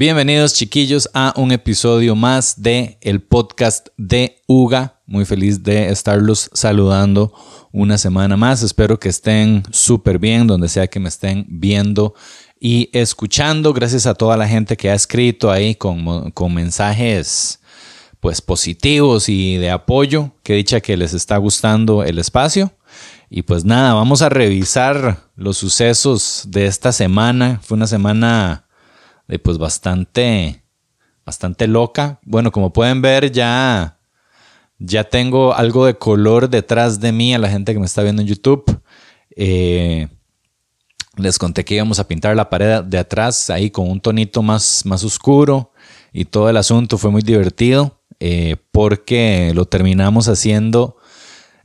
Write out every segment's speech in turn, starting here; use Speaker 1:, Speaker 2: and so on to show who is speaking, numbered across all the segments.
Speaker 1: Bienvenidos chiquillos a un episodio más de el podcast de Uga. Muy feliz de estarlos saludando una semana más. Espero que estén súper bien donde sea que me estén viendo y escuchando. Gracias a toda la gente que ha escrito ahí con, con mensajes pues positivos y de apoyo. Que dicha que les está gustando el espacio. Y pues nada, vamos a revisar los sucesos de esta semana. Fue una semana pues bastante, bastante loca. Bueno, como pueden ver ya, ya tengo algo de color detrás de mí a la gente que me está viendo en YouTube. Eh, les conté que íbamos a pintar la pared de atrás ahí con un tonito más, más oscuro y todo el asunto fue muy divertido eh, porque lo terminamos haciendo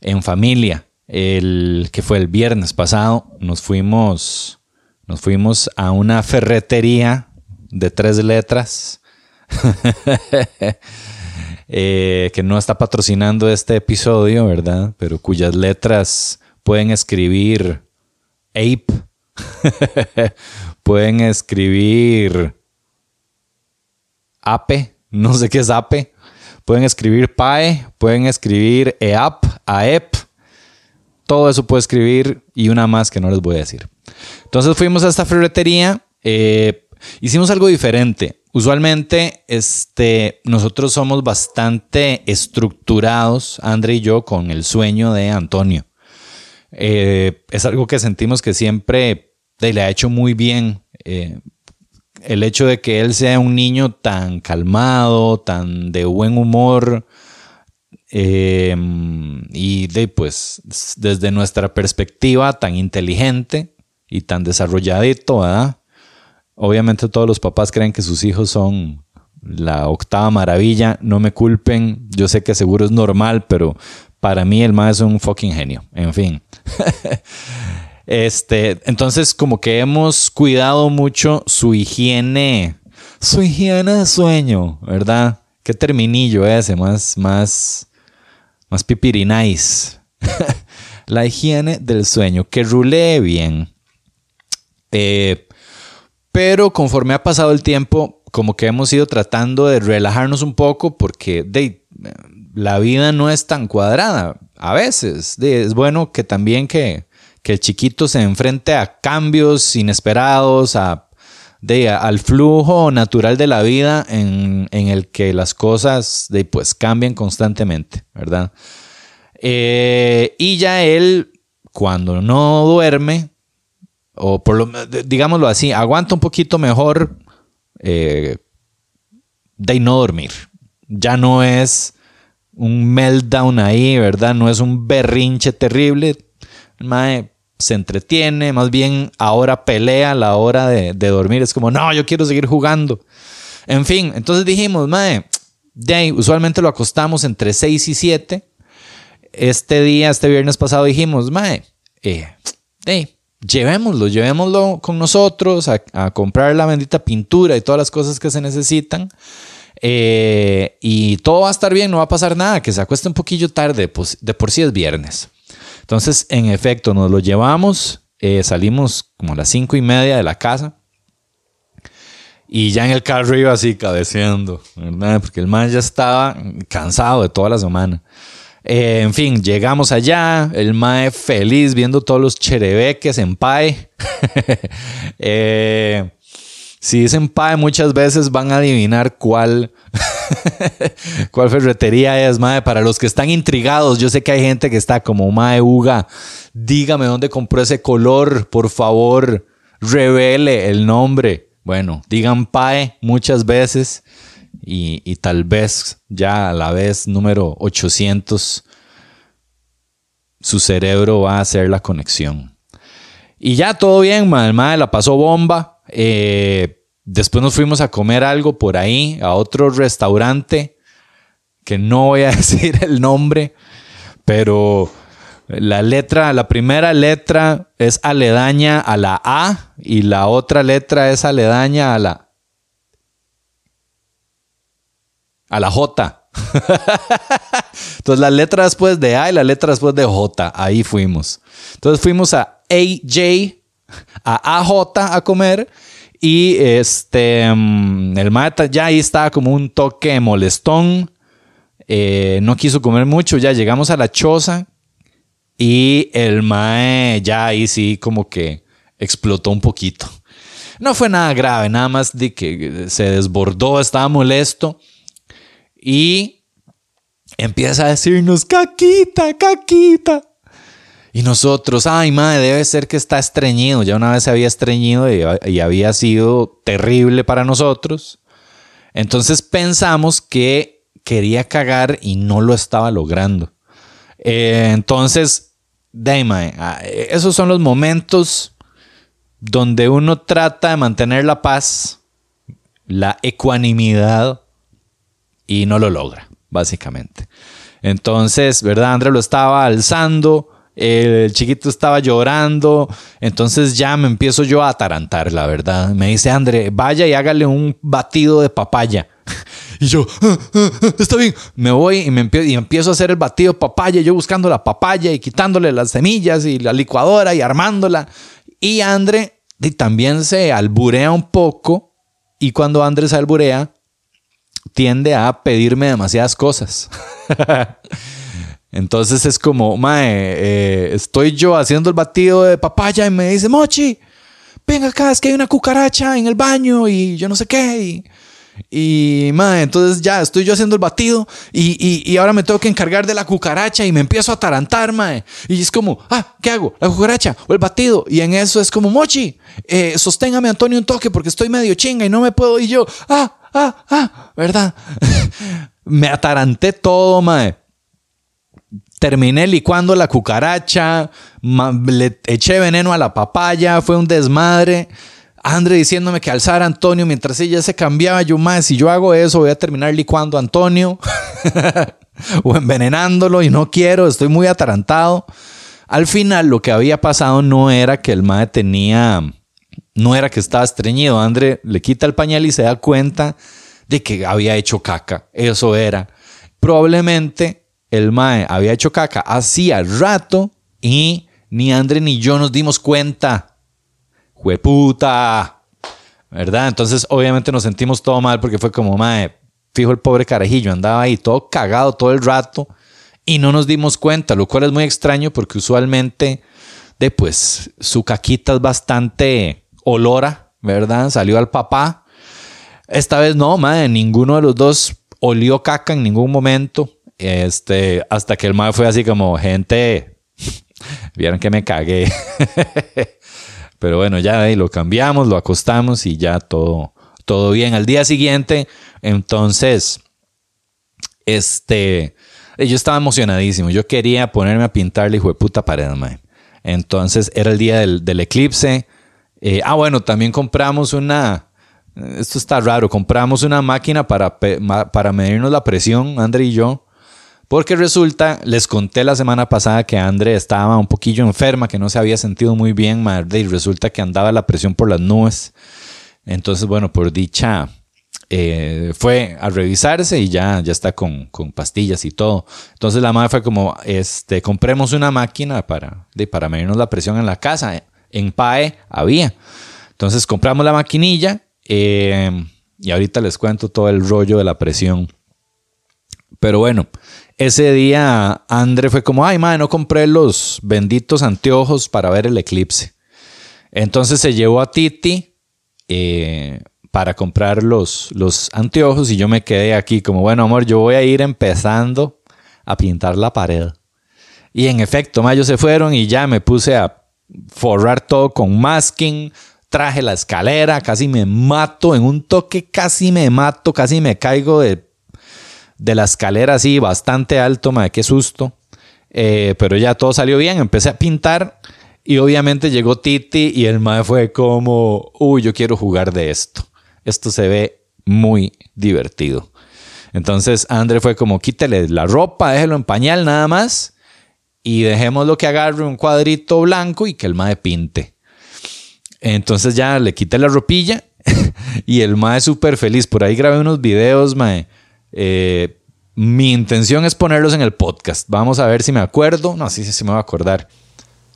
Speaker 1: en familia. El que fue el viernes pasado, nos fuimos, nos fuimos a una ferretería de tres letras eh, que no está patrocinando este episodio, ¿verdad? Pero cuyas letras pueden escribir ape, pueden escribir ape, no sé qué es ape, pueden escribir pae, pueden escribir eap, aep, todo eso puede escribir y una más que no les voy a decir. Entonces fuimos a esta ferretería. Eh, Hicimos algo diferente. Usualmente, este, nosotros somos bastante estructurados, André y yo, con el sueño de Antonio. Eh, es algo que sentimos que siempre le ha hecho muy bien. Eh, el hecho de que él sea un niño tan calmado, tan de buen humor, eh, y de, pues, desde nuestra perspectiva, tan inteligente y tan desarrolladito, ¿verdad? Obviamente todos los papás creen que sus hijos son la octava maravilla. No me culpen. Yo sé que seguro es normal, pero para mí el más es un fucking genio. En fin. este, entonces como que hemos cuidado mucho su higiene, su higiene de sueño, ¿verdad? Qué terminillo ese, más, más, más pipirinais. la higiene del sueño, que rulee bien. Eh, pero conforme ha pasado el tiempo, como que hemos ido tratando de relajarnos un poco porque la vida no es tan cuadrada. A veces es bueno que también que, el chiquito se enfrente a cambios inesperados, a, al flujo natural de la vida en, el que las cosas pues, cambian constantemente, ¿verdad? Eh, y ya él, cuando no duerme, o por lo digámoslo así, aguanta un poquito mejor eh, de no dormir. Ya no es un meltdown ahí, ¿verdad? No es un berrinche terrible. mae se entretiene, más bien ahora pelea a la hora de, dormir. Es como, no, yo quiero seguir jugando. En fin, entonces dijimos, mae, de usualmente lo acostamos entre 6 y 7. Este día, este viernes pasado dijimos, mae, eh, llevémoslo, llevémoslo con nosotros a, comprar la bendita pintura y todas las cosas que se necesitan. Eh, y todo va a estar bien, no va a pasar nada, que se acueste un poquillo tarde, pues de por sí es viernes. Entonces, en efecto, nos lo llevamos, eh, salimos como a las cinco y media de la casa. Y ya en el carro iba así cabeceando, ¿verdad? Porque el man ya estaba cansado de toda la semana. Eh, en fin, llegamos allá, el mae feliz viendo todos los cherebeques en PAE. Eh, si dicen PAE muchas veces van a adivinar cuál, cuál ferretería es, mae. Para los que están intrigados, yo sé que hay gente que está como, mae, Uga, dígame dónde compró ese color, por favor, revele el nombre. Bueno, digan PAE muchas veces y, tal vez ya a la vez número 800 su cerebro va a hacer la conexión. Y ya todo bien, madre la pasó bomba. Eh, después nos fuimos a comer algo por ahí, a otro restaurante, que no voy a decir el nombre, pero la letra, la primera letra es aledaña a la A y la otra letra es aledaña a la a la J. Entonces la letra después de A y la letra después de J, ahí fuimos. Entonces fuimos a AJ, a AJ a comer Y este, mm, el mata ya ahí estaba como un toque molestón. Eh, no quiso comer mucho. Ya llegamos a la choza y el mae ya ahí sí como que explotó un poquito. No fue nada grave, nada más de que se desbordó, estaba molesto y empieza a decirnos, caquita, caquita. Y nosotros, ay, madre, debe ser que está estreñido. Ya una vez se había estreñido y, había sido terrible para nosotros. Entonces pensamos que quería cagar y no lo estaba logrando. Eh, entonces, Dame, ah, esos son los momentos donde uno trata de mantener la paz, la ecuanimidad y no lo logra, básicamente. Entonces, ¿verdad? André lo estaba alzando, el chiquito estaba llorando, entonces ya me empiezo yo a atarantar, la verdad. Me dice, André, vaya y hágale un batido de papaya. Y yo, ah, ah, ah, está bien. Me voy y, me empiezo, a hacer el batido de papaya, yo buscando la papaya y quitándole las semillas y la licuadora y armándola. Y André también se alburea un poco. Y cuando André se alburea, tiende a pedirme demasiadas cosas. Entonces es como, mae, eh, estoy yo haciendo el batido de papaya y me dice, Mochi, venga acá, es que hay una cucaracha en el baño y yo no sé qué. Y, y mae, entonces ya estoy yo haciendo el batido y, ahora me tengo que encargar de la cucaracha y me empiezo a atarantar, mae. Y es como, ah, ¿qué hago? ¿La cucaracha o el batido? Y en eso es como, Mochi, eh, sosténgame Antonio un toque porque estoy medio chinga y no me puedo. Y yo, ah, ah, ah, ¿verdad? me ataranté todo, mae terminé licuando la cucaracha, le eché veneno a la papaya, fue un desmadre. Andre diciéndome que alzara a Antonio mientras ella se cambiaba. Yo, más, si yo hago eso, voy a terminar licuando a Antonio o envenenándolo y no quiero, estoy muy atarantado. Al final, lo que había pasado no era que el mae tenía, no era que estaba estreñido. Andre le quita el pañal y se da cuenta de que había hecho caca. Eso era. Probablemente el Mae había hecho caca hacía rato y ni Andre ni yo nos dimos cuenta. ¡Jueputa! ¿Verdad? Entonces, obviamente nos sentimos todo mal porque fue como, Mae, fijo el pobre carajillo, andaba ahí todo cagado todo el rato y no nos dimos cuenta, lo cual es muy extraño porque usualmente, de pues, su caquita es bastante olora, ¿verdad? Salió al papá. Esta vez no, madre, ninguno de los dos olió caca en ningún momento. Este, hasta que el mae fue así como, gente, vieron que me cagué. Pero bueno, ya ahí lo cambiamos, lo acostamos y ya todo, todo bien. Al día siguiente, entonces, este, yo estaba emocionadísimo. Yo quería ponerme a pintarle hijo de puta pared, mae. Entonces era el día del, eclipse. Eh, ah, bueno, también compramos una. Esto está raro. Compramos una máquina para, para medirnos la presión, André y yo. Porque resulta, les conté la semana pasada que Andre estaba un poquillo enferma, que no se había sentido muy bien, y resulta que andaba la presión por las nubes. Entonces, bueno, por dicha, eh, fue a revisarse y ya, ya está con, pastillas y todo. Entonces la madre fue como, este, compremos una máquina para, de, para medirnos la presión en la casa. En PAE había. Entonces compramos la maquinilla eh, y ahorita les cuento todo el rollo de la presión. Pero bueno, ese día André fue como, ay, madre, no compré los benditos anteojos para ver el eclipse. Entonces se llevó a Titi eh, para comprar los, los anteojos y yo me quedé aquí como, bueno, amor, yo voy a ir empezando a pintar la pared. Y en efecto, ellos se fueron y ya me puse a forrar todo con masking, traje la escalera, casi me mato, en un toque casi me mato, casi me caigo de de la escalera así, bastante alto, madre, qué susto. Eh, pero ya todo salió bien, empecé a pintar y obviamente llegó Titi y el mae fue como, uy, yo quiero jugar de esto. Esto se ve muy divertido. Entonces André fue como, quítale la ropa, déjelo en pañal nada más y dejémoslo que agarre un cuadrito blanco y que el mae pinte. Entonces ya le quité la ropilla y el mae súper feliz. Por ahí grabé unos videos, mae eh, mi intención es ponerlos en el podcast. Vamos a ver si me acuerdo. No, sí, sí, sí me voy a acordar.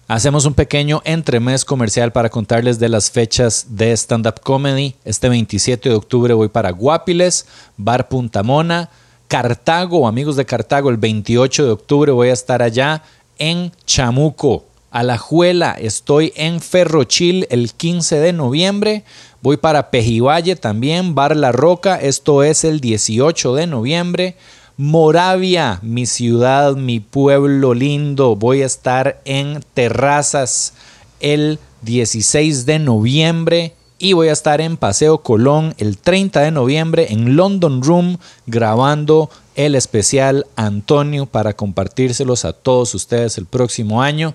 Speaker 1: Hacemos un pequeño entremés comercial para contarles de las fechas de stand-up comedy. Este 27 de octubre voy para Guapiles, Bar Punta Mona, Cartago, amigos de Cartago. El 28 de octubre voy a estar allá en Chamuco, Alajuela. Estoy en Ferrochil el 15 de noviembre. Voy para Pejivalle también, Bar La Roca. Esto es el 18 de noviembre. Moravia, mi ciudad, mi pueblo lindo. Voy a estar en Terrazas el 16 de noviembre y voy a estar en Paseo Colón el 30 de noviembre en London Room grabando el especial Antonio para compartírselos a todos ustedes el próximo año.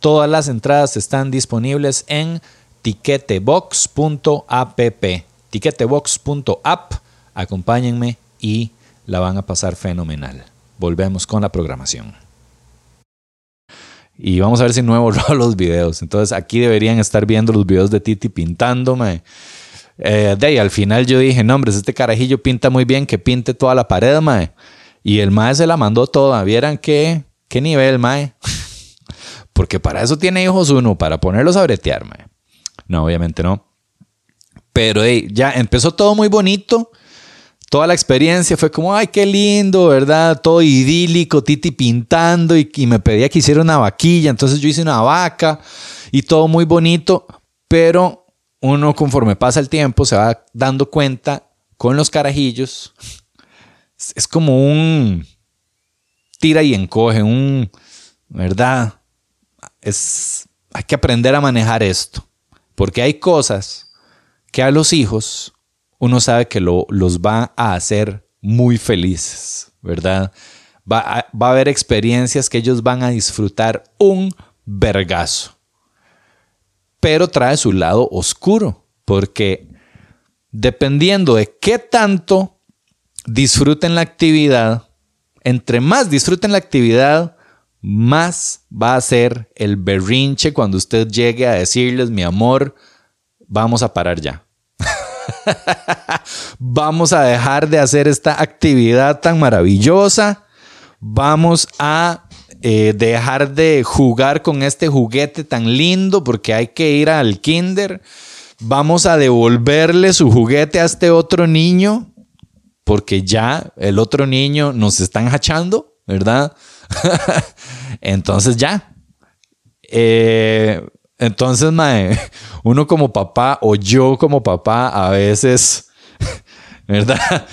Speaker 1: Todas las entradas están disponibles en tiquetebox.app. Tiquetebox.app. Acompáñenme y la van a pasar fenomenal. Volvemos con la programación. Y vamos a ver si no he los videos. Entonces aquí deberían estar viendo los videos de Titi pintándome. Eh, de ahí al final yo dije, no, hombre, este carajillo pinta muy bien, que pinte toda la pared, mae. Y el mae se la mandó toda. ¿Vieran qué, qué nivel, mae? Porque para eso tiene hijos uno, para ponerlos a bretear, mae. No, obviamente no. Pero ya empezó todo muy bonito toda la experiencia fue como, ay, qué lindo, ¿verdad? Todo idílico, Titi pintando y, me pedía que hiciera una vaquilla, entonces yo hice una vaca y todo muy bonito, pero uno conforme pasa el tiempo se va dando cuenta con los carajillos, es como un tira y encoge, un, ¿verdad? Es, hay que aprender a manejar esto, porque hay cosas que a los hijos uno sabe que lo, los va a hacer muy felices, ¿verdad? Va a, va a haber experiencias que ellos van a disfrutar un vergazo. Pero trae su lado oscuro, porque dependiendo de qué tanto disfruten la actividad, entre más disfruten la actividad, más va a ser el berrinche cuando usted llegue a decirles, mi amor, vamos a parar ya. Vamos a dejar de hacer esta actividad tan maravillosa. Vamos a eh, dejar de jugar con este juguete tan lindo porque hay que ir al kinder. Vamos a devolverle su juguete a este otro niño porque ya el otro niño nos están hachando, ¿verdad? Entonces ya. Eh, entonces, uno como papá o yo como papá a veces, ¿verdad?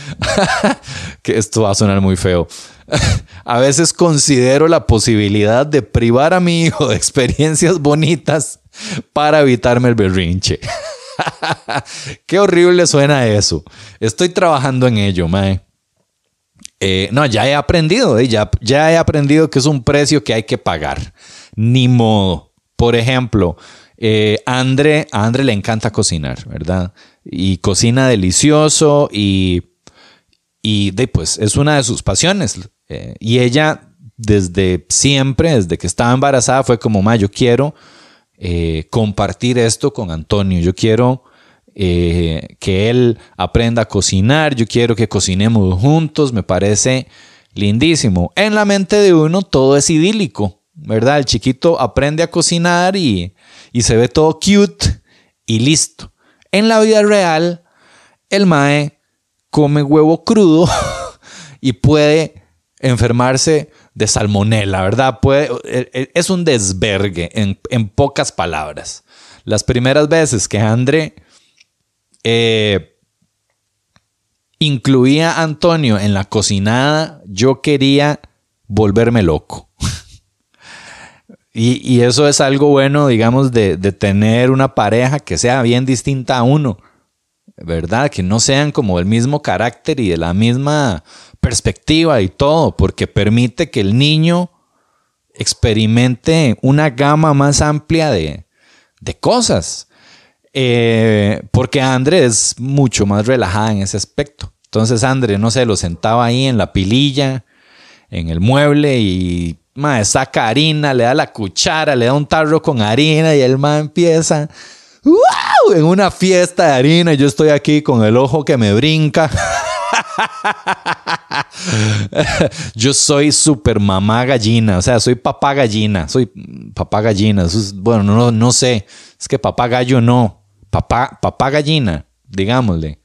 Speaker 1: que esto va a sonar muy feo. a veces considero la posibilidad de privar a mi hijo de experiencias bonitas para evitarme el berrinche. Qué horrible suena eso. Estoy trabajando en ello, mae. Eh, no, ya he aprendido, eh, ya, he aprendido que es un precio que hay que pagar. Ni modo. Por ejemplo, eh, a Andre le encanta cocinar, ¿verdad? Y cocina delicioso y, y de, pues es una de sus pasiones. Eh, y ella desde siempre, desde que estaba embarazada, fue como, ma, yo quiero eh, compartir esto con Antonio, yo quiero que él aprenda a cocinar, yo quiero que cocinemos juntos, me parece lindísimo. En la mente de uno todo es idílico, ¿verdad? El chiquito aprende a cocinar y, se ve todo cute y listo. En la vida real, el mae come huevo crudo y puede enfermarse de salmonela, ¿verdad? Puede, e, e, es un desvergue, en, pocas palabras. Las primeras veces que André eh, incluía a Antonio en la cocinada, yo quería volverme loco. Y, eso es algo bueno, digamos, de, tener una pareja que sea bien distinta a uno, ¿verdad? Que no sean como del mismo carácter y de la misma perspectiva y todo, porque permite que el niño experimente una gama más amplia de, cosas. Eh, porque André es mucho más relajada en ese aspecto. Entonces André, no sé, lo sentaba ahí en la pililla, en el mueble y Mae, saca harina, le da la cuchara, le da un tarro con harina y el ma empieza ¡Wow! en una fiesta de harina. Yo estoy aquí con el ojo que me brinca. yo soy super mamá gallina, o sea, soy papá gallina, soy papá gallina. bueno, no, no sé, es que papá gallo no, papá, papá gallina, digámosle.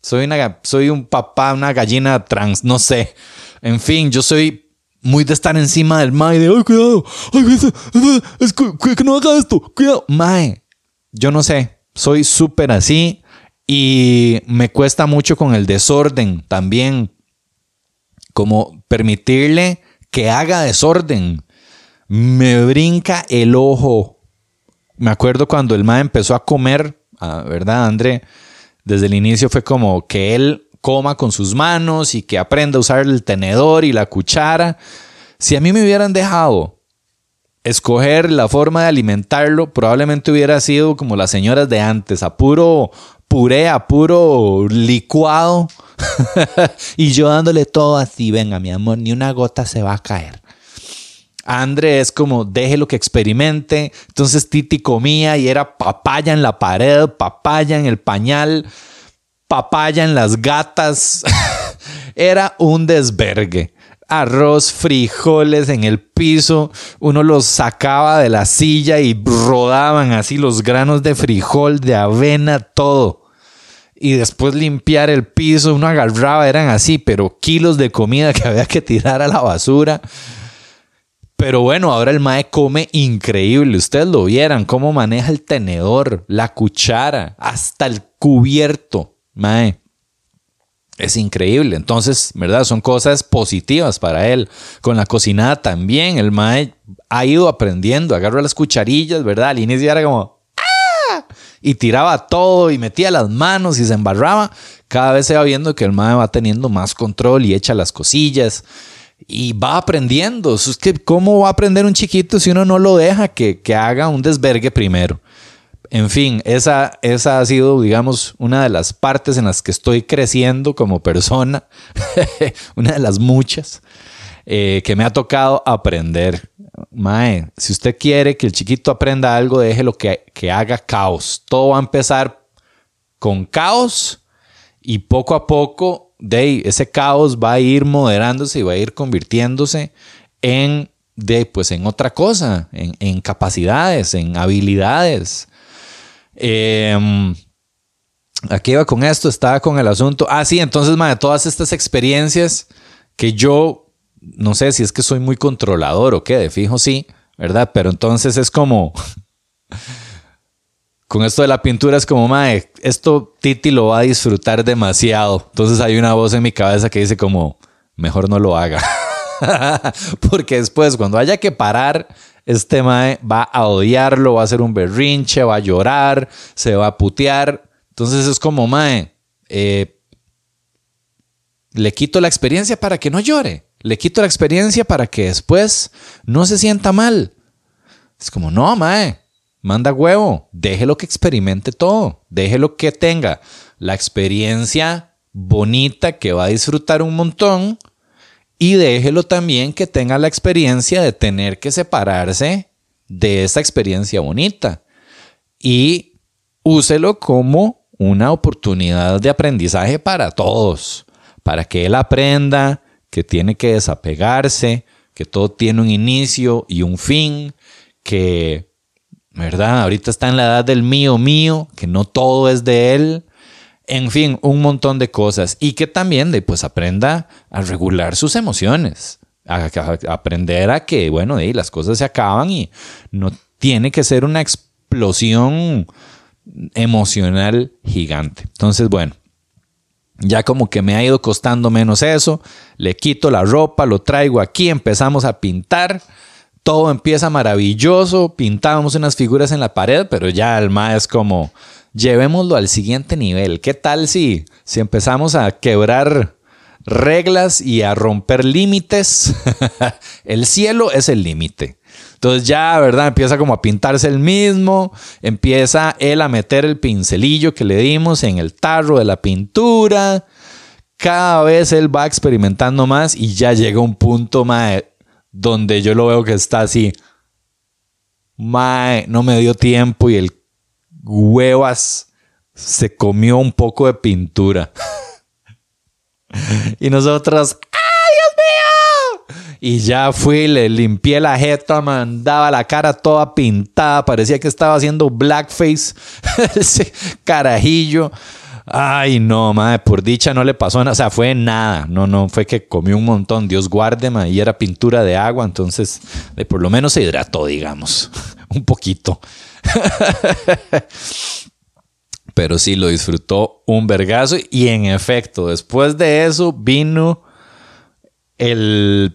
Speaker 1: Soy, una, soy un papá, una gallina trans, no sé. En fin, yo soy muy de estar encima del mae, de, cuidado, ay, que, no haga esto, cuidado. Mae, yo no sé, soy súper así y me cuesta mucho con el desorden también, como permitirle que haga desorden. Me brinca el ojo. Me acuerdo cuando el mae empezó a comer, ah, ¿verdad, André? Desde el inicio fue como que él coma con sus manos y que aprenda a usar el tenedor y la cuchara. Si a mí me hubieran dejado escoger la forma de alimentarlo, probablemente hubiera sido como las señoras de antes, a puro puré, a puro licuado. y yo dándole todo así, venga mi amor, ni una gota se va a caer. André es como, déjelo que experimente. Entonces Titi comía y era papaya en la pared, papaya en el pañal papaya en las gatas. Era un desvergue. Arroz, frijoles en el piso. Uno los sacaba de la silla y rodaban así los granos de frijol, de avena, todo. Y después limpiar el piso, uno agarraba, eran así, pero kilos de comida que había que tirar a la basura. Pero bueno, ahora el Mae come increíble. Ustedes lo vieran, cómo maneja el tenedor, la cuchara, hasta el cubierto. Mae, es increíble. Entonces, ¿verdad? Son cosas positivas para él. Con la cocinada también, el Mae ha ido aprendiendo. Agarra las cucharillas, ¿verdad? Al inicio era como, ¡ah! Y tiraba todo y metía las manos y se embarraba. Cada vez se va viendo que el Mae va teniendo más control y echa las cosillas. Y va aprendiendo. Es que, ¿cómo va a aprender un chiquito si uno no lo deja que, que haga un desvergue primero? En fin, esa, esa ha sido, digamos, una de las partes en las que estoy creciendo como persona, una de las muchas eh, que me ha tocado aprender. Mae, si usted quiere que el chiquito aprenda algo, déjelo que, que haga caos. Todo va a empezar con caos y poco a poco de ese caos va a ir moderándose y va a ir convirtiéndose en, de, pues, en otra cosa, en, en capacidades, en habilidades. Eh, aquí iba con esto, estaba con el asunto. Ah, sí, entonces, de todas estas experiencias que yo no sé si es que soy muy controlador o qué, de fijo sí, ¿verdad? Pero entonces es como. con esto de la pintura es como, mae, esto Titi lo va a disfrutar demasiado. Entonces hay una voz en mi cabeza que dice como, mejor no lo haga. Porque después, cuando haya que parar este mae va a odiarlo, va a hacer un berrinche, va a llorar, se va a putear. Entonces es como, mae, eh, le quito la experiencia para que no llore. Le quito la experiencia para que después no se sienta mal. Es como, no, mae, manda huevo, déjelo que experimente todo, déjelo que tenga la experiencia bonita que va a disfrutar un montón y déjelo también que tenga la experiencia de tener que separarse de esa experiencia bonita y úselo como una oportunidad de aprendizaje para todos, para que él aprenda que tiene que desapegarse, que todo tiene un inicio y un fin, que, ¿verdad? Ahorita está en la edad del mío mío, que no todo es de él, en fin, un montón de cosas. Y que también de, pues aprenda a regular sus emociones. A, aprender a que, bueno, las cosas se acaban y no tiene que ser una explosión emocional gigante. Entonces, bueno, ya como que me ha ido costando menos eso. Le quito la ropa, lo traigo aquí, empezamos a pintar. Todo empieza maravilloso. Pintábamos unas figuras en la pared, pero ya el ma es como llevémoslo al siguiente nivel. ¿Qué tal si, si empezamos a quebrar reglas y a romper límites? el cielo es el límite. Entonces ya, ¿verdad? Empieza como a pintarse el mismo, empieza él a meter el pincelillo que le dimos en el tarro de la pintura. Cada vez él va experimentando más y ya llega un punto más donde yo lo veo que está así. Mae, no me dio tiempo y el huevas se comió un poco de pintura. y nosotros, Y ya fui, le limpié la jeta, mandaba la cara toda pintada, parecía que estaba haciendo blackface, ese carajillo. Ay, no, madre, por dicha no le pasó nada, o sea, fue nada, no, no, fue que comió un montón, Dios guarde, madre, y era pintura de agua, entonces por lo menos se hidrató, digamos, un poquito. Pero sí, lo disfrutó un vergazo y en efecto, después de eso vino el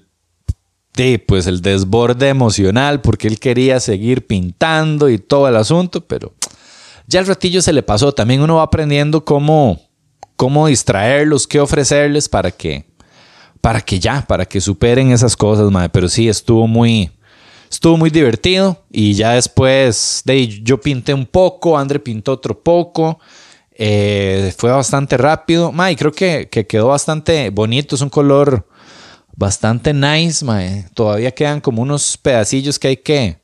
Speaker 1: pues el desborde emocional porque él quería seguir pintando y todo el asunto, pero ya el ratillo se le pasó. También uno va aprendiendo cómo, cómo distraerlos, qué ofrecerles para que, para que ya, para que superen esas cosas, madre. Pero sí, estuvo muy, estuvo muy divertido. Y ya después de yo pinté un poco, André pintó otro poco. Eh, fue bastante rápido. Madre, creo que, que, quedó bastante bonito. Es un color bastante nice, madre. Todavía quedan como unos pedacillos que hay que,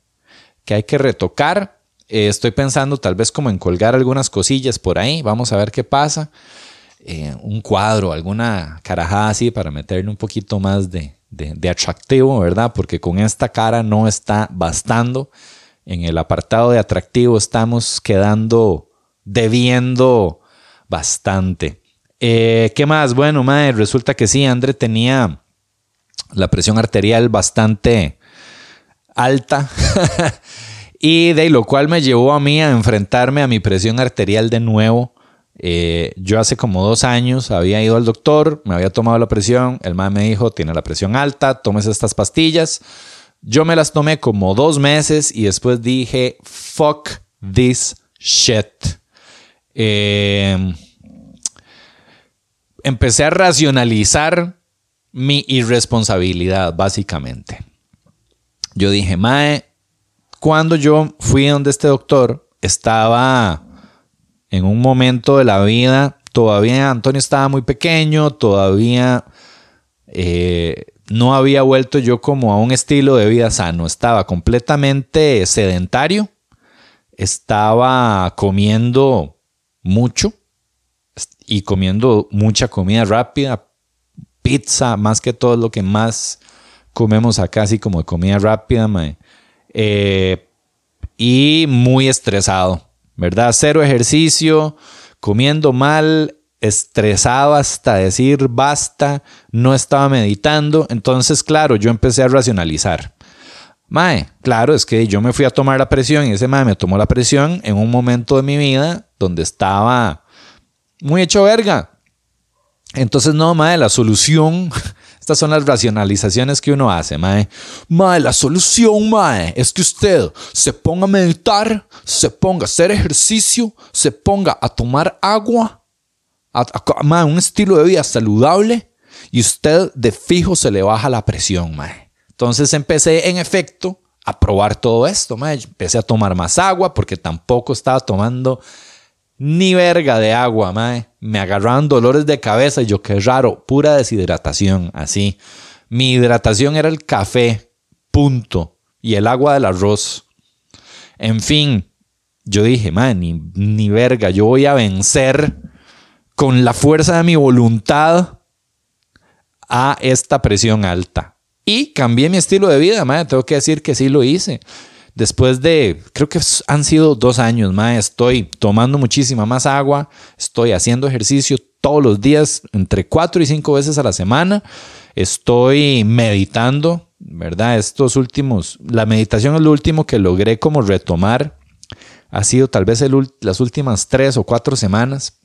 Speaker 1: que, hay que retocar. Eh, estoy pensando tal vez como en colgar algunas cosillas por ahí. Vamos a ver qué pasa. Eh, un cuadro, alguna carajada así para meterle un poquito más de, de, atractivo, ¿verdad? Porque con esta cara no está bastando. En el apartado de atractivo estamos quedando debiendo bastante. Eh, ¿Qué más? Bueno, madre, resulta que sí, André tenía la presión arterial bastante alta. Y de lo cual me llevó a mí a enfrentarme a mi presión arterial de nuevo. Eh, yo hace como dos años había ido al doctor, me había tomado la presión, el man me dijo, tiene la presión alta, tomes estas pastillas. Yo me las tomé como dos meses y después dije, fuck this shit. Em, empecé a racionalizar mi irresponsabilidad, básicamente. Yo dije, Mae, cuando yo fui donde este doctor, estaba en un momento de la vida, todavía Antonio estaba muy pequeño, todavía eh, no había vuelto yo como a un estilo de vida sano, estaba completamente sedentario, estaba comiendo mucho y comiendo mucha comida rápida, pizza, más que todo lo que más comemos acá, así como de comida rápida, eh, y muy estresado, ¿verdad? Cero ejercicio, comiendo mal, estresado hasta decir basta, no estaba meditando. Entonces, claro, yo empecé a racionalizar. Mae, claro, es que yo me fui a tomar la presión y ese mae me tomó la presión en un momento de mi vida donde estaba muy hecho verga. Entonces, no, mae, la solución estas son las racionalizaciones que uno hace, mae. Mae, la solución, mae, es que usted se ponga a meditar, se ponga a hacer ejercicio, se ponga a tomar agua, a, un estilo de vida saludable y usted de fijo se le baja la presión, mae. Entonces empecé en efecto a probar todo esto, mae. Empecé a tomar más agua porque tampoco estaba tomando ni verga de agua, mae. Me agarraban dolores de cabeza y yo, qué raro, pura deshidratación, así. Mi hidratación era el café, punto, y el agua del arroz. En fin, yo dije, mae, ni, ni verga, yo voy a vencer con la fuerza de mi voluntad a esta presión alta. Y cambié mi estilo de vida, mae, tengo que decir que sí lo hice. Después de, creo que han sido dos años más, estoy tomando muchísima más agua, estoy haciendo ejercicio todos los días, entre cuatro y cinco veces a la semana, estoy meditando, ¿verdad? Estos últimos, la meditación es lo último que logré como retomar, ha sido tal vez las últimas tres o cuatro semanas.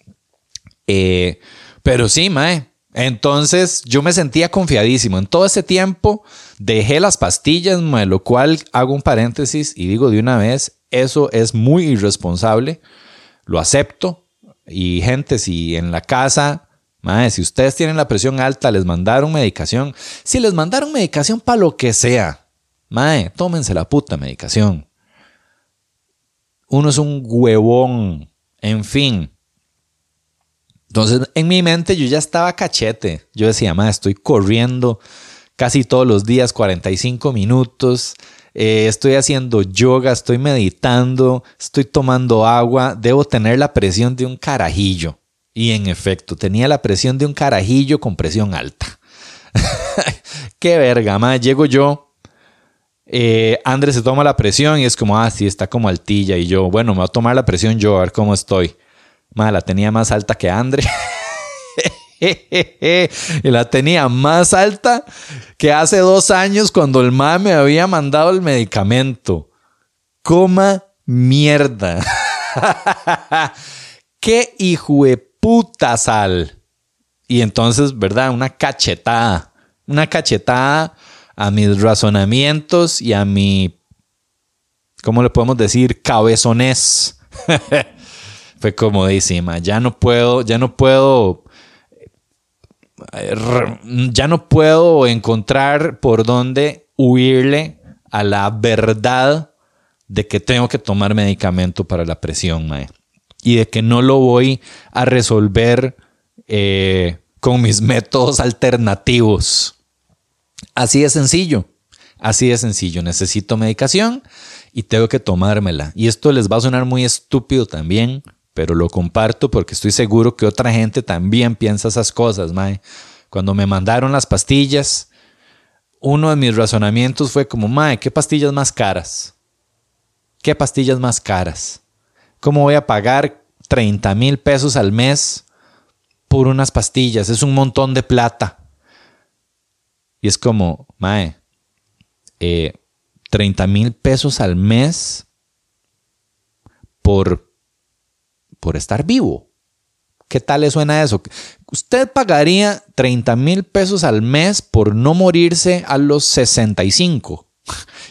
Speaker 1: Eh, pero sí, Mae, entonces yo me sentía confiadísimo. En todo ese tiempo dejé las pastillas, lo cual hago un paréntesis y digo de una vez, eso es muy irresponsable. Lo acepto. Y gente, si en la casa, si ustedes tienen la presión alta, les mandaron medicación. Si les mandaron medicación para lo que sea, mae, tómense la puta medicación. Uno es un huevón. En fin, entonces, en mi mente yo ya estaba cachete. Yo decía, ma, estoy corriendo casi todos los días, 45 minutos. Eh, estoy haciendo yoga, estoy meditando, estoy tomando agua. Debo tener la presión de un carajillo. Y en efecto, tenía la presión de un carajillo con presión alta. qué verga, madre. Llego yo, eh, Andrés se toma la presión y es como, ah, sí, está como altilla. Y yo, bueno, me voy a tomar la presión yo, a ver cómo estoy. Madre, la tenía más alta que André. y la tenía más alta que hace dos años cuando el ma me había mandado el medicamento. Coma mierda. Qué hijo de puta sal. Y entonces, ¿verdad? Una cachetada. Una cachetada a mis razonamientos y a mi, ¿cómo le podemos decir? Cabezones. Fue como dice, ya no puedo, ya no puedo, ya no puedo encontrar por dónde huirle a la verdad de que tengo que tomar medicamento para la presión, mae. Y de que no lo voy a resolver eh, con mis métodos alternativos. Así de sencillo. Así de sencillo. Necesito medicación y tengo que tomármela. Y esto les va a sonar muy estúpido también, pero lo comparto porque estoy seguro que otra gente también piensa esas cosas, mae. Cuando me mandaron las pastillas, uno de mis razonamientos fue como, mae, ¿qué pastillas más caras? ¿Qué pastillas más caras? ¿Cómo voy a pagar 30 mil pesos al mes por unas pastillas? Es un montón de plata. Y es como, mae, 30 eh, mil pesos al mes por, por estar vivo. ¿Qué tal le suena eso? Usted pagaría 30 mil pesos al mes por no morirse a los 65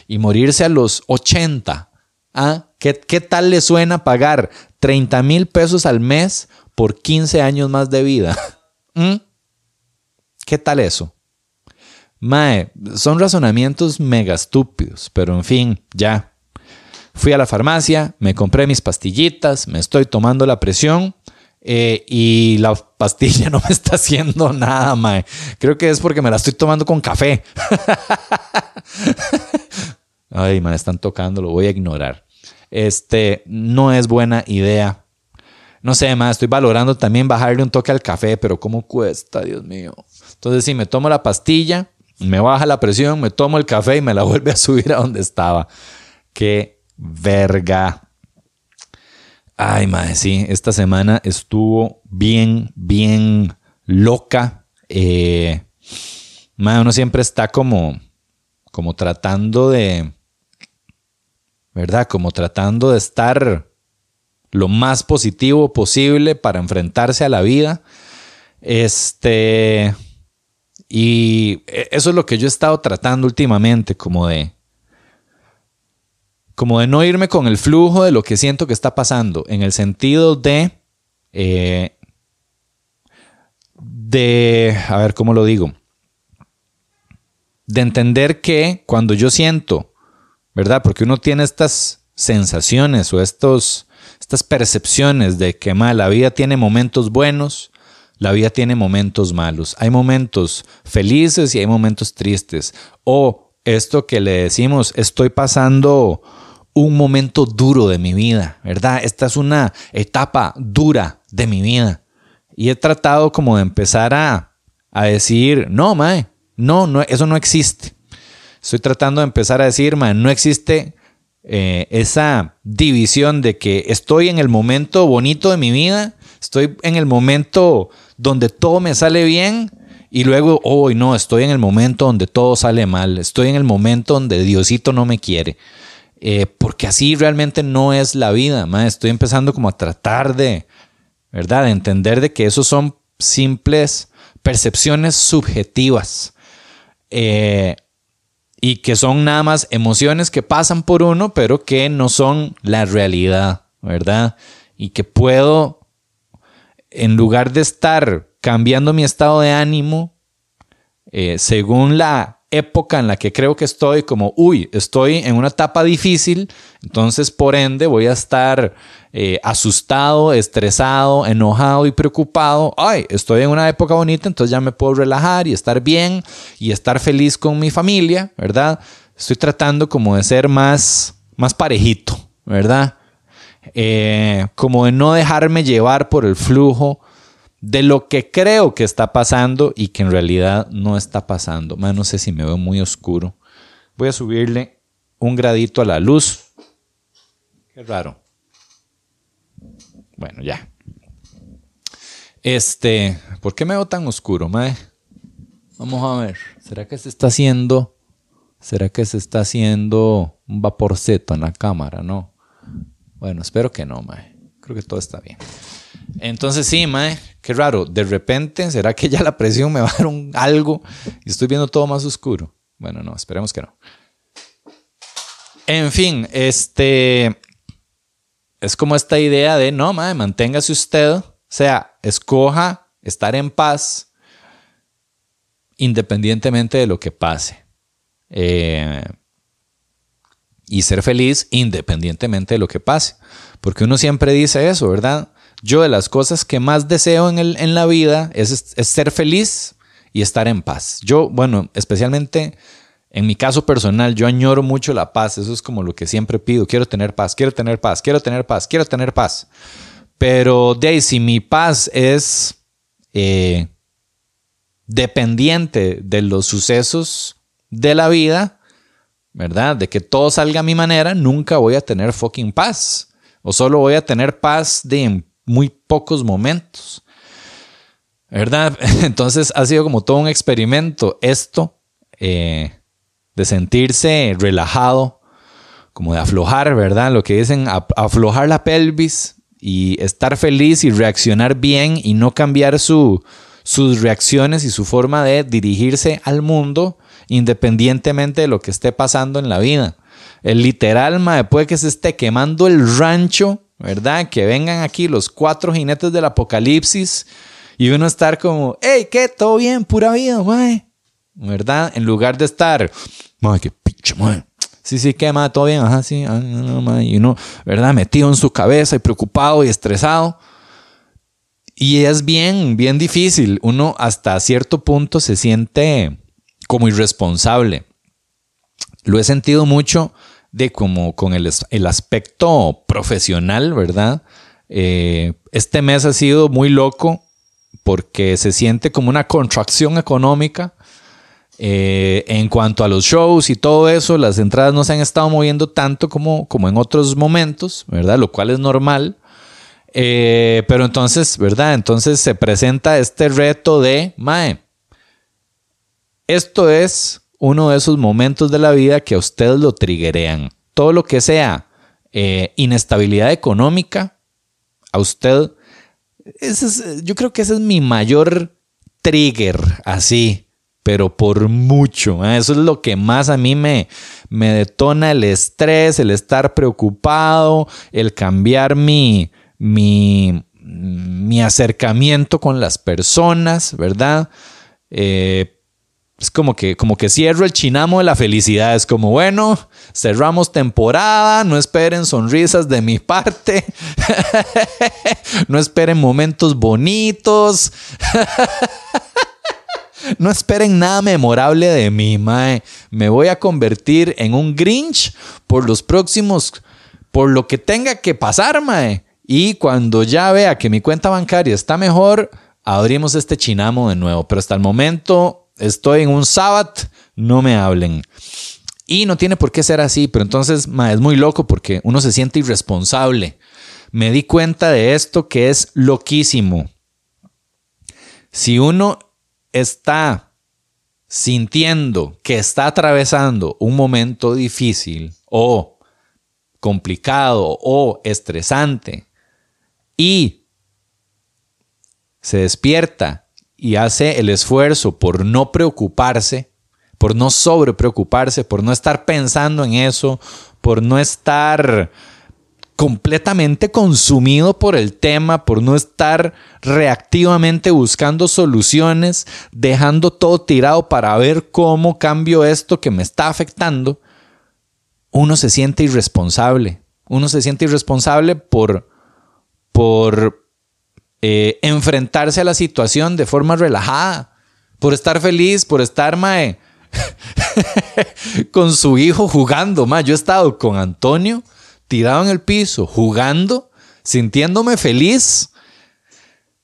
Speaker 1: y morirse a los 80. ¿Ah? ¿Qué, ¿Qué, tal le suena pagar 30 mil pesos al mes por 15 años más de vida? ¿Mm? ¿Qué tal eso? Mae, son razonamientos mega estúpidos, pero en fin, ya. Fui a la farmacia, me compré mis pastillitas, me estoy tomando la presión eh, y la pastilla no me está haciendo nada, mae. Creo que es porque me la estoy tomando con café. Ay, me están tocando, lo voy a ignorar. Este, no es buena idea. No sé, mae, estoy valorando también bajarle un toque al café, pero ¿cómo cuesta, Dios mío? Entonces, si me tomo la pastilla, me baja la presión, me tomo el café y me la vuelve a subir a donde estaba. Qué verga. Ay, madre, sí, esta semana estuvo bien, bien loca. Eh, uno siempre está como, como tratando de, ¿verdad? Como tratando de estar lo más positivo posible para enfrentarse a la vida. Este, y e, eso es lo que yo he estado tratando últimamente, como de, como de no irme con el flujo de lo que siento que está pasando, en el sentido de, eh, de, a ver cómo lo digo, de entender que cuando yo siento, ¿verdad? Porque uno tiene estas sensaciones o estos, estas percepciones de que la vida tiene momentos buenos la vida tiene momentos malos. Hay momentos felices y hay momentos tristes. O esto que le decimos, estoy pasando un momento duro de mi vida, ¿verdad? Esta es una etapa dura de mi vida. Y he tratado como de empezar a, decir, no, mae, no, no, eso no existe. Estoy tratando de empezar a decir, mae, no existe eh, esa división de que estoy en el momento bonito de mi vida, estoy en el momento donde todo me sale bien y luego, hoy no, estoy en el momento donde todo sale mal, estoy en el momento donde Diosito no me quiere. Eh, porque así realmente no es la vida, estoy empezando como a tratar de, ¿verdad? De entender de que esos son simples percepciones subjetivas eh, y que son nada más emociones que pasan por uno, pero que no son la realidad, ¿verdad? Y que puedo en lugar de estar cambiando mi estado de ánimo, eh, según la época en la que creo que estoy, como, uy, estoy en una etapa difícil, entonces por ende voy a estar eh, asustado, estresado, enojado y preocupado. Ay, estoy en una época bonita, entonces ya me puedo relajar y estar bien y estar feliz con mi familia, ¿verdad? Estoy tratando como de ser más, más parejito, ¿verdad? Eh, como de no dejarme llevar por el flujo de lo que creo que está pasando y que en realidad no está pasando. Mae, no sé si me veo muy oscuro. Voy a subirle un gradito a la luz. Qué raro. Bueno, ya. Este, ¿por qué me veo tan oscuro, mae? Vamos a ver. ¿Será que se está haciendo? ¿Será que se está haciendo un vaporceto en la cámara? No. Bueno, espero que no, mae. Creo que todo está bien. Entonces sí, mae, qué raro. De repente, ¿será que ya la presión me va a dar algo y estoy viendo todo más oscuro? Bueno, no, esperemos que no. En fin, este es como esta idea de no, mae, manténgase usted, o sea, escoja estar en paz independientemente de lo que pase. Eh, y ser feliz independientemente de lo que pase. Porque uno siempre dice eso, ¿verdad? Yo de las cosas que más deseo en, el, en la vida es, es, ser feliz y estar en paz. Yo, bueno, especialmente en mi caso personal, yo añoro mucho la paz. Eso es como lo que siempre pido. Quiero tener paz, quiero tener paz, quiero tener paz, quiero tener paz. Pero si mi paz es eh, dependiente de los sucesos de la vida, ¿verdad? De que todo salga a mi manera, nunca voy a tener fucking paz. O solo voy a tener paz de muy pocos momentos. ¿Verdad? Entonces ha sido como todo un experimento esto eh, de sentirse relajado, como de aflojar, ¿verdad? Lo que dicen, aflojar la pelvis y estar feliz y reaccionar bien y no cambiar su, sus reacciones y su forma de dirigirse al mundo independientemente de lo que esté pasando en la vida. El literal, mae, puede que se esté quemando el rancho, ¿verdad? Que vengan aquí los cuatro jinetes del apocalipsis y uno estar como, hey, ¿qué? ¿Todo bien? Pura vida, mae. ¿Verdad? En lugar de estar, mae, qué picha, mae. Sí, sí, ¿qué, mae? ¿Todo bien? Ajá, sí. Ah, y uno, ¿verdad? Metido en su cabeza y preocupado y estresado. Y es bien, bien difícil. Uno hasta cierto punto se siente como irresponsable. Lo he sentido mucho de como con el, aspecto profesional, ¿verdad? Eh, este mes ha sido muy loco porque se siente como una contracción económica. Eh, en cuanto a los shows y todo eso, las entradas no se han estado moviendo tanto como, como en otros momentos, ¿verdad? Lo cual es normal. Eh, pero entonces, ¿verdad? Entonces se presenta este reto de, Mae, esto es uno de esos momentos de la vida que a ustedes lo triggerean. Todo lo que sea eh, inestabilidad económica, a usted, yo creo que ese es mi mayor trigger, así, pero por mucho. ¿eh? Eso es lo que más a mí me, me detona el estrés, el estar preocupado, el cambiar mi, mi, mi acercamiento con las personas, ¿verdad? Eh, es como que, como que cierro el chinamo de la felicidad. Es como, bueno, cerramos temporada, no esperen sonrisas de mi parte, no esperen momentos bonitos, no esperen nada memorable de mí, mae. Me voy a convertir en un Grinch por los próximos, por lo que tenga que pasar, mae. Y cuando ya vea que mi cuenta bancaria está mejor, abrimos este chinamo de nuevo. Pero hasta el momento estoy en un sábado, no me hablen. Y no tiene por qué ser así, pero entonces es muy loco porque uno se siente irresponsable. Me di cuenta de esto que es loquísimo. Si uno está sintiendo que está atravesando un momento difícil o complicado o estresante, y se despierta y hace el esfuerzo por no preocuparse, por no sobre preocuparse, por no estar pensando en eso, por no estar completamente consumido por el tema, por no estar reactivamente buscando soluciones, dejando todo tirado para ver cómo cambio esto que me está afectando, uno se siente irresponsable. Uno se siente irresponsable por por eh, enfrentarse a la situación de forma relajada, por estar feliz, por estar mae, con su hijo jugando. Mae. Yo he estado con Antonio tirado en el piso, jugando, sintiéndome feliz.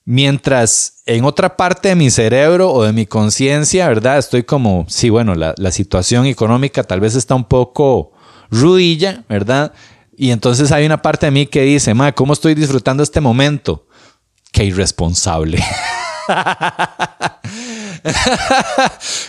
Speaker 1: Mientras en otra parte de mi cerebro o de mi conciencia, ¿verdad? Estoy como, sí, bueno, la, situación económica tal vez está un poco rudilla, ¿verdad? Y entonces hay una parte de mí que dice, ma, ¿cómo estoy disfrutando este momento? Qué irresponsable.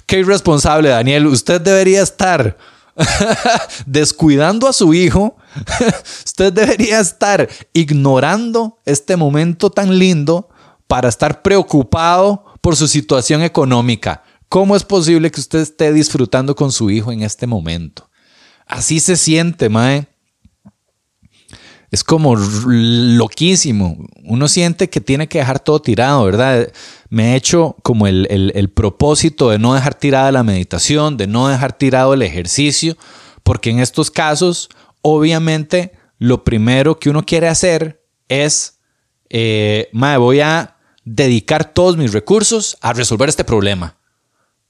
Speaker 1: Qué irresponsable, Daniel. Usted debería estar descuidando a su hijo. Usted debería estar ignorando este momento tan lindo para estar preocupado por su situación económica. ¿Cómo es posible que usted esté disfrutando con su hijo en este momento? Así se siente, Mae. Es como loquísimo. Uno siente que tiene que dejar todo tirado, ¿verdad? Me he hecho como el, el propósito de no dejar tirada la meditación, de no dejar tirado el ejercicio, porque en estos casos, obviamente, lo primero que uno quiere hacer es, eh, voy a dedicar todos mis recursos a resolver este problema.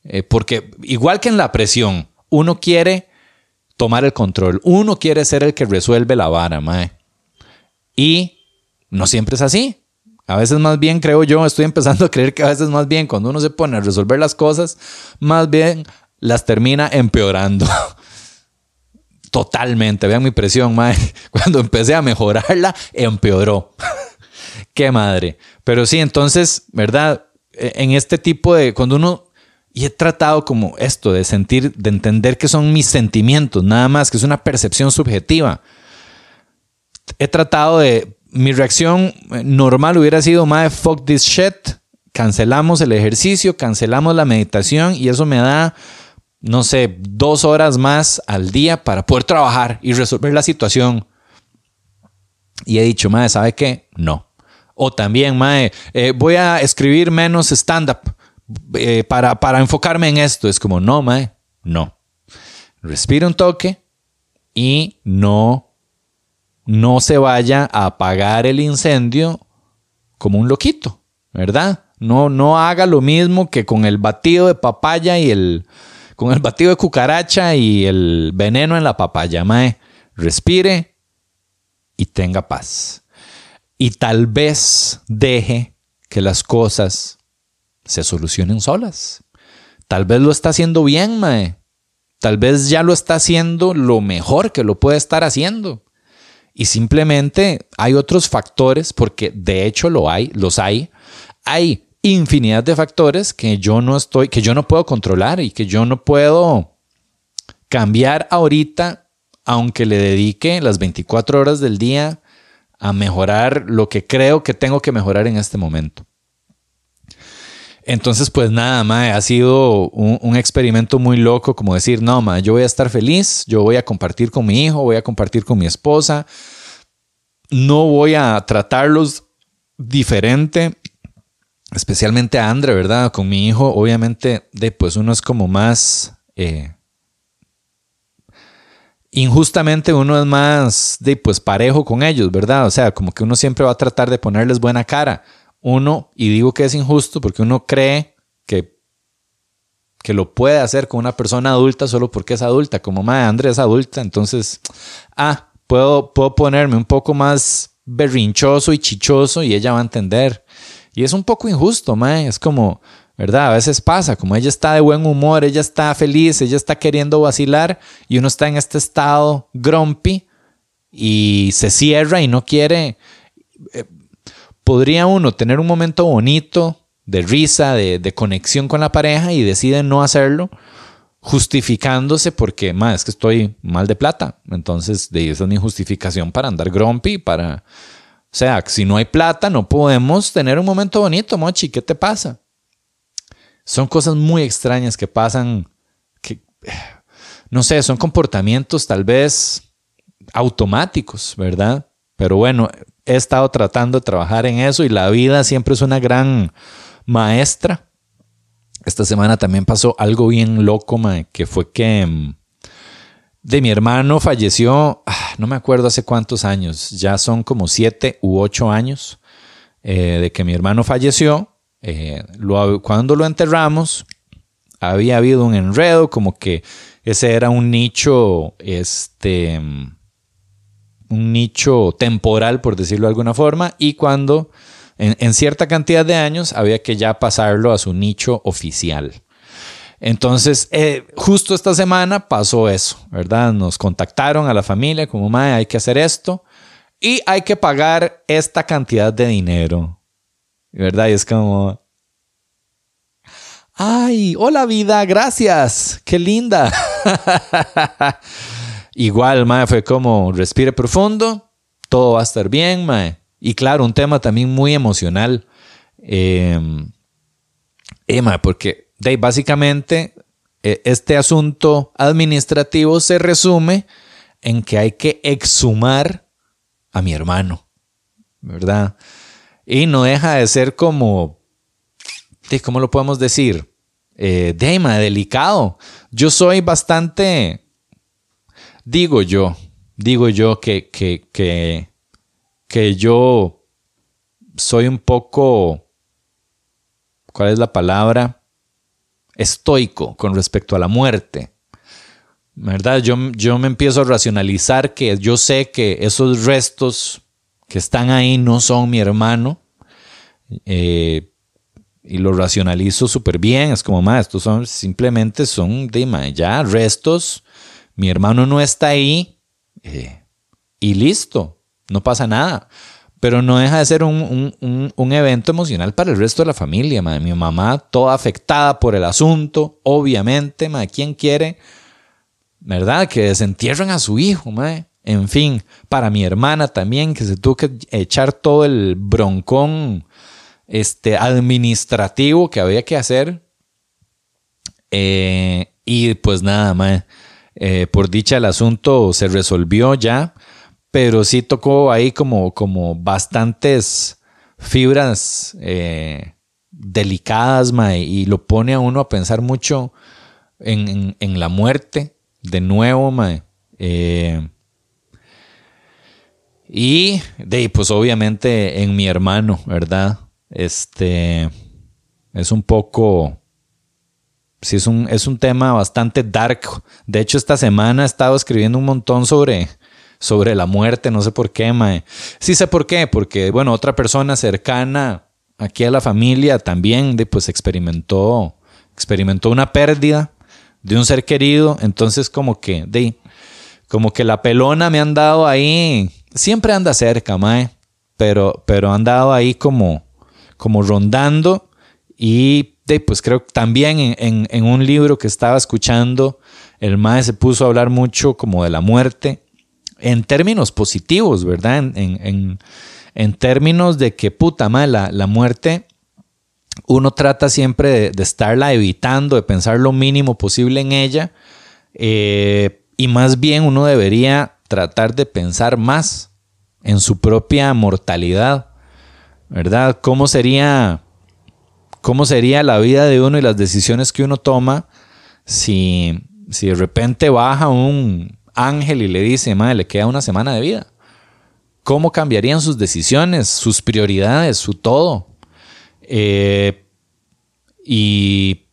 Speaker 1: Eh, porque igual que en la presión, uno quiere tomar el control, uno quiere ser el que resuelve la vara, mae. Y no siempre es así. A veces más bien creo yo, estoy empezando a creer que a veces más bien cuando uno se pone a resolver las cosas, más bien las termina empeorando. Totalmente. Vean mi presión, mae. Cuando empecé a mejorarla, empeoró. Qué madre. Pero sí, entonces, ¿verdad? E, en este tipo de, cuando uno, y he tratado como esto, de sentir, de entender que son mis sentimientos, nada más, que es una percepción subjetiva. He tratado de, mi reacción eh, normal hubiera sido, madre, fuck this shit, cancelamos el ejercicio, cancelamos la meditación y eso me da, no sé, dos horas más al día para poder trabajar y resolver la situación. Y he dicho, madre, ¿sabe qué? No. O también, mae, eh, voy a escribir menos stand-up eh, para, para enfocarme en esto. Es como, no, mae, no. Respira un toque y no, no se vaya a apagar el incendio como un loquito, ¿verdad? No, no haga lo mismo que con el batido de papaya y el, con el batido de cucaracha y el veneno en la papaya, mae. Respire y tenga paz y tal vez deje que las cosas se solucionen solas. Tal vez lo está haciendo bien, Mae. Tal vez ya lo está haciendo lo mejor que lo puede estar haciendo. Y simplemente hay otros factores, porque de hecho lo hay, los hay. Hay infinidad de factores que yo no estoy, que yo no puedo controlar y que yo no puedo cambiar ahorita, aunque le dedique las 24 horas del día a mejorar lo que creo que tengo que mejorar en este momento. Entonces, pues nada, más ha sido un, experimento muy loco, como decir, no, ma, yo voy a estar feliz, yo voy a compartir con mi hijo, voy a compartir con mi esposa, no voy a tratarlos diferente, especialmente a Andre, ¿verdad? Con mi hijo, obviamente, de, pues uno es como más eh, injustamente uno es más de pues parejo con ellos, ¿verdad? O sea, como que uno siempre va a tratar de ponerles buena cara. Uno, y digo que es injusto porque uno cree que, que lo puede hacer con una persona adulta solo porque es adulta, como madre Andrés es adulta, entonces, ah, puedo, puedo ponerme un poco más berrinchoso y chichoso y ella va a entender. Y es un poco injusto, mae. Es como, ¿verdad? A veces pasa, como ella está de buen humor, ella está feliz, ella está queriendo vacilar y uno está en este estado grumpy y se cierra y no quiere. Podría uno tener un momento bonito de risa, de, conexión con la pareja y decide no hacerlo justificándose porque, más es que estoy mal de plata. Entonces, de esa es mi justificación para andar grumpy, para... O sea, si no hay plata, no podemos tener un momento bonito, Mochi. ¿Qué te pasa? Son cosas muy extrañas que pasan, que, no sé, son comportamientos tal vez automáticos, ¿verdad? Pero bueno, he estado tratando de trabajar en eso y la vida siempre es una gran maestra. Esta semana también pasó algo bien loco, que fue que mm, de mi hermano falleció, ah, no me acuerdo hace cuántos años, ya son como siete u ocho años eh, de que mi hermano falleció eh, cuando lo enterramos, había habido un enredo, como que ese era un nicho, este, un nicho temporal, por decirlo de alguna forma, y cuando En, cierta cantidad de años había que ya pasarlo a su nicho oficial. Entonces, eh, justo esta semana pasó eso, ¿verdad? Nos contactaron a la familia como, madre, hay que hacer esto y hay que pagar esta cantidad de dinero, ¿verdad? Y es como, ay, hola vida, gracias, qué linda. Igual, mae, fue como respire profundo, todo va a estar bien, mae. Y claro, un tema también muy emocional. Eh, porque de, básicamente e, este asunto administrativo se resume en que hay que exhumar a mi hermano, ¿verdad? Y no deja de ser como, ¿cómo lo podemos decir? Eh, delicado. Yo soy bastante Digo yo, digo yo que, que, que, que yo soy un poco, ¿cuál es la palabra? Estoico con respecto a la muerte. ¿Verdad? Yo, yo me empiezo a racionalizar que yo sé que esos restos que están ahí no son mi hermano. Eh, y lo racionalizo súper bien. Es como, más, estos son simplemente son de ya restos mi hermano no está ahí eh, y listo, no pasa nada. Pero no deja de ser un, evento emocional para el resto de la familia. Mi mamá toda afectada por el asunto, obviamente. Ma. ¿Quién quiere, verdad, que desentierren a su hijo? En fin, para mi hermana también, que se tuvo que echar todo el broncón este, administrativo que había que hacer. Eh, y pues nada, más eh, por dicha el asunto se resolvió ya, pero sí tocó ahí como, como bastantes fibras eh, delicadas, y lo pone a uno a pensar mucho en, la muerte, de nuevo, eh, y de pues obviamente en mi hermano, ¿verdad? Este es un poco sí es un, es un tema bastante dark. De hecho, esta semana he estado escribiendo un montón sobre, sobre la muerte, no sé por qué, mae. Sí sé por qué, porque, bueno, otra persona cercana aquí a la familia también, de, pues, experimentó, experimentó una pérdida de un ser querido, entonces como que, de, como que la pelona me han dado ahí, siempre anda cerca, mae, pero, pero han dado ahí como, como rondando y pues creo que también en, un libro que estaba escuchando, el Mae se puso a hablar mucho como de la muerte en términos positivos, ¿verdad? En, términos de que puta mala, la, muerte uno trata siempre de, estarla evitando, de pensar lo mínimo posible en ella, eh, y más bien uno debería tratar de pensar más en su propia mortalidad, ¿verdad? ¿Cómo sería cómo sería la vida de uno y las decisiones que uno toma si, si de repente baja un ángel y le dice, madre, le queda una semana de vida. ¿Cómo cambiarían sus decisiones, sus prioridades, su todo? Eh, y,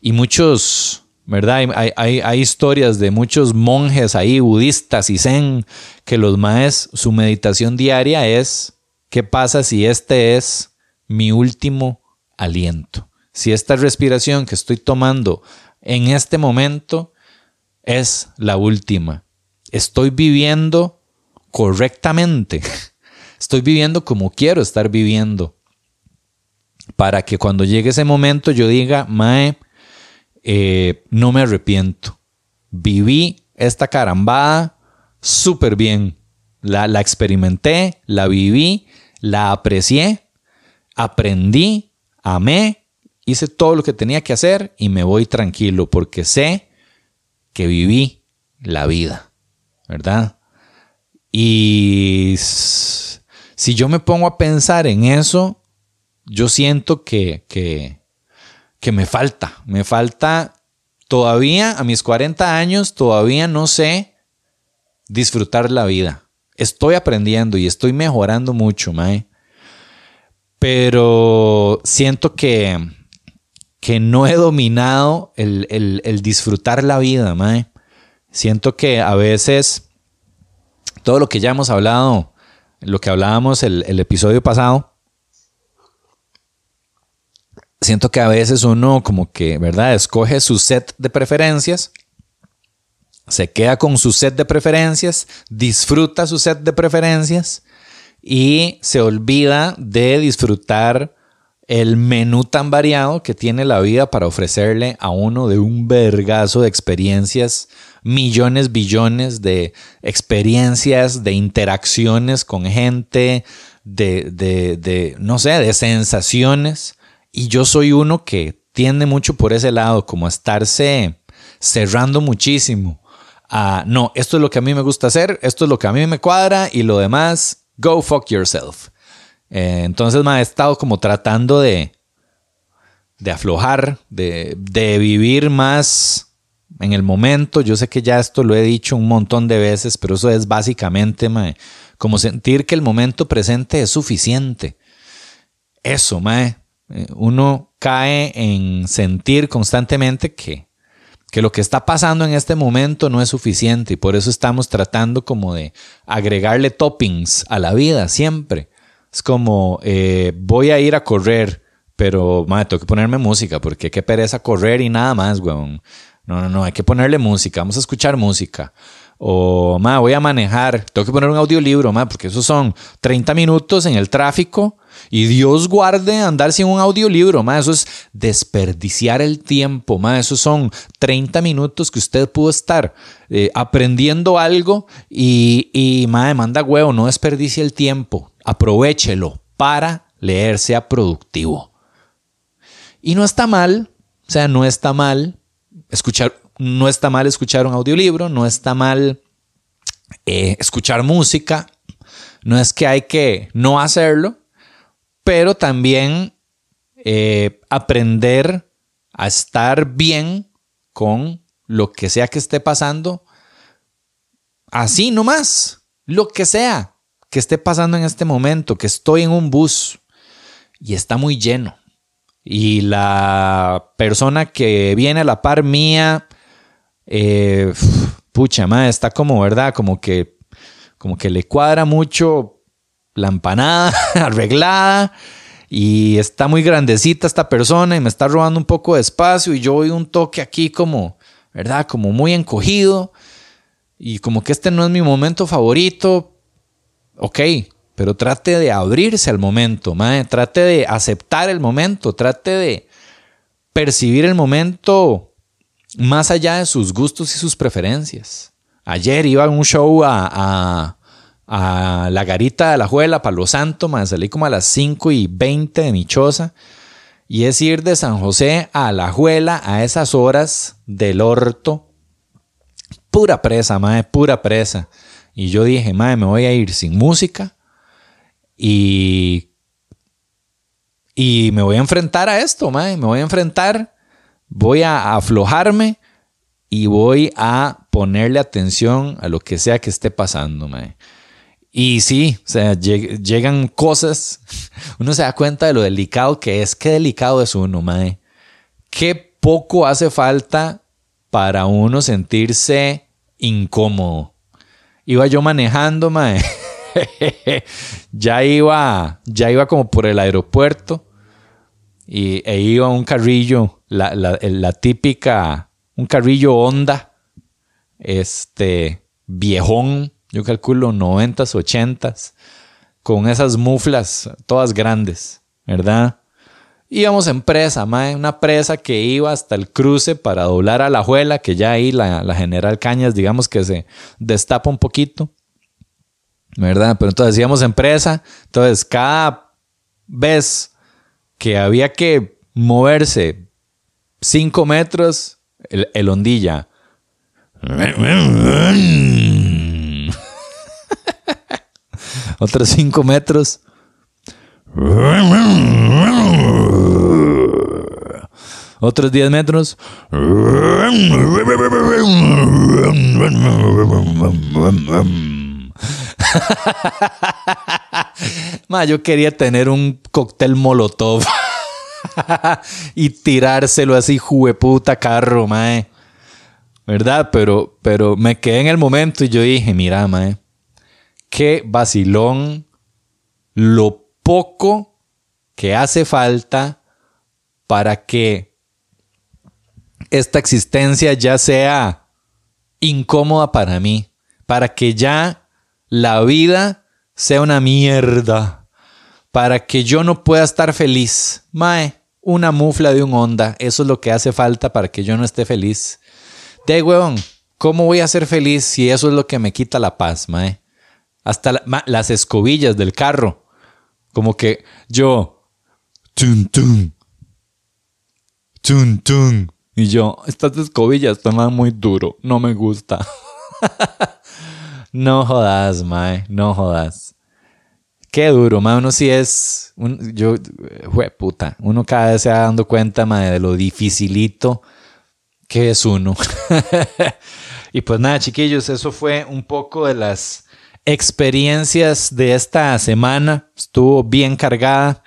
Speaker 1: y, muchos, ¿verdad? Hay, hay, hay, historias de muchos monjes ahí, budistas y zen, que los maes, su meditación diaria es, ¿qué pasa si este es mi último aliento. Si esta respiración que estoy tomando en este momento es la última, estoy viviendo correctamente, estoy viviendo como quiero estar viviendo, para que cuando llegue ese momento yo diga, Mae, eh, no me arrepiento, viví esta carambada súper bien, la, la experimenté, la viví, la aprecié, aprendí amé, hice todo lo que tenía que hacer y me voy tranquilo porque sé que viví la vida, ¿verdad? Y si yo me pongo a pensar en eso, yo siento que, que, que me falta, me falta todavía a mis 40 años, todavía no sé disfrutar la vida. Estoy aprendiendo y estoy mejorando mucho, Mae pero siento que, que no he dominado el, disfrutar la vida, mae. Siento que a veces todo lo que ya hemos hablado, lo que hablábamos el, el episodio pasado, siento que a veces uno como que, ¿verdad? Escoge su set de preferencias, se queda con su set de preferencias, disfruta su set de preferencias y se olvida de disfrutar el menú tan variado que tiene la vida para ofrecerle a uno de un vergazo de experiencias, millones, billones de experiencias, de interacciones con gente, de, de, de, no sé, de sensaciones. Y yo soy uno que tiende mucho por ese lado, como a estarse cerrando muchísimo. A, no, esto es lo que a mí me gusta hacer, esto es lo que a mí me cuadra y lo demás, go fuck yourself. Eh, entonces me he estado como tratando de, de aflojar, de, de, vivir más en el momento. Yo sé que ya esto lo he dicho un montón de veces, pero eso es básicamente como sentir que el momento presente es suficiente. Eso, mae. Eh, uno cae en sentir constantemente que, que lo que está pasando en este momento no es suficiente y por eso estamos tratando como de agregarle toppings a la vida siempre. Es como, eh, voy a ir a correr, pero, madre, tengo que ponerme música, porque qué pereza correr y nada más, weón. No, no, no, hay que ponerle música, vamos a escuchar música. O, madre, voy a manejar, tengo que poner un audiolibro, madre, porque esos son 30 minutos en el tráfico y Dios guarde andar sin un audiolibro, madre, eso es desperdiciar el tiempo, madre, esos son 30 minutos que usted pudo estar eh, aprendiendo algo y, y manda huevo, no desperdicie el tiempo, aprovechelo para leer, sea productivo. Y no está mal, o sea, no está mal escuchar, no está mal escuchar un audiolibro, no está mal eh, escuchar música, no es que hay que no hacerlo, pero también eh, aprender a estar bien con lo que sea que esté pasando, así nomás, lo que sea que esté pasando en este momento, que estoy en un bus y está muy lleno. Y la persona que viene a la par mía, eh, pucha, madre, está como, ¿verdad? Como que, como que le cuadra mucho la empanada arreglada y está muy grandecita esta persona y me está robando un poco de espacio y yo voy un toque aquí como, ¿verdad? Como muy encogido y como que este no es mi momento favorito, ok, pero trate de abrirse al momento, trate de aceptar el momento, trate de percibir el momento más allá de sus gustos y sus preferencias. Ayer iba a un show a, la garita de la Juela, Palo Santo, me salí como a las 5 y 20 de mi choza. Y es ir de San José a la Juela a esas horas del orto. Pura presa, madre, pura presa. Y yo dije, madre, me voy a ir sin música y, y me voy a enfrentar a esto, madre. Me voy a enfrentar, voy a aflojarme y voy a ponerle atención a lo que sea que esté pasando, madre. Y sí, o sea, llegan cosas, uno se da cuenta de lo delicado que es, qué delicado es uno, madre. Qué poco hace falta para uno sentirse incómodo iba yo manejando, mae. ya iba, ya iba como por el aeropuerto y e iba un carrillo, la, la, típica, un carrillo Honda, este viejón, yo calculo 90s, 80s, con esas muflas todas grandes, ¿verdad? Íbamos en presa, mae, una presa que iba hasta el cruce para doblar a la juela, que ya ahí la, la General Cañas, digamos que se destapa un poquito, ¿verdad? Pero entonces íbamos en presa, entonces cada vez que había que moverse cinco metros, el, el ondilla. Otros cinco metros. Otros 10 metros. Ma, yo quería tener un cóctel molotov y tirárselo así, jueputa carro, mae. ¿Verdad? Pero, pero me quedé en el momento y yo dije, mira, mae, qué vacilón lo poco que hace falta para que esta existencia ya sea incómoda para mí, para que ya la vida sea una mierda, para que yo no pueda estar feliz. Mae, una mufla de un onda, eso es lo que hace falta para que yo no esté feliz. De huevón, ¿cómo voy a ser feliz si eso es lo que me quita la paz, mae? Hasta las escobillas del carro. Como que yo. Tun, tun. Tun, tun. Y yo, estas escobillas toman muy duro. No me gusta. no jodas, mae. No jodas. Qué duro, mae. Uno sí es. yo, jue puta. Uno cada vez se va dando cuenta, mae, de lo dificilito que es uno. y pues nada, chiquillos, eso fue un poco de las experiencias de esta semana. Estuvo bien cargada,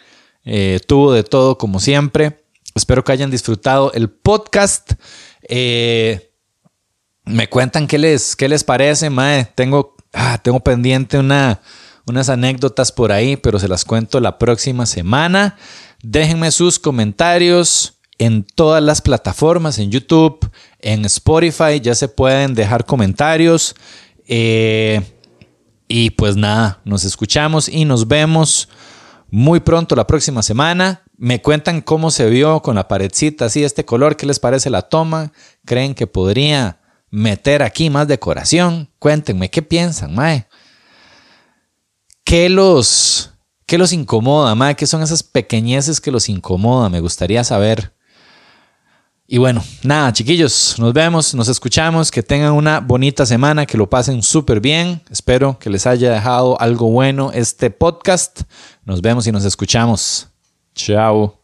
Speaker 1: eh, tuvo de todo como siempre. Espero que hayan disfrutado el podcast. Eh, me cuentan qué les, qué les parece, mae. Tengo, ah, tengo pendiente una, unas anécdotas por ahí, pero se las cuento la próxima semana. Déjenme sus comentarios en todas las plataformas, en YouTube, en Spotify, ya se pueden dejar comentarios. Eh, y pues nada, nos escuchamos y nos vemos muy pronto la próxima semana. Me cuentan cómo se vio con la paredcita así, este color, qué les parece la toma. ¿Creen que podría meter aquí más decoración? Cuéntenme, ¿qué piensan, Mae? ¿Qué los, qué los incomoda, Mae? ¿Qué son esas pequeñeces que los incomoda? Me gustaría saber. Y bueno, nada, chiquillos, nos vemos, nos escuchamos, que tengan una bonita semana, que lo pasen súper bien. Espero que les haya dejado algo bueno este podcast. Nos vemos y nos escuchamos. Chao.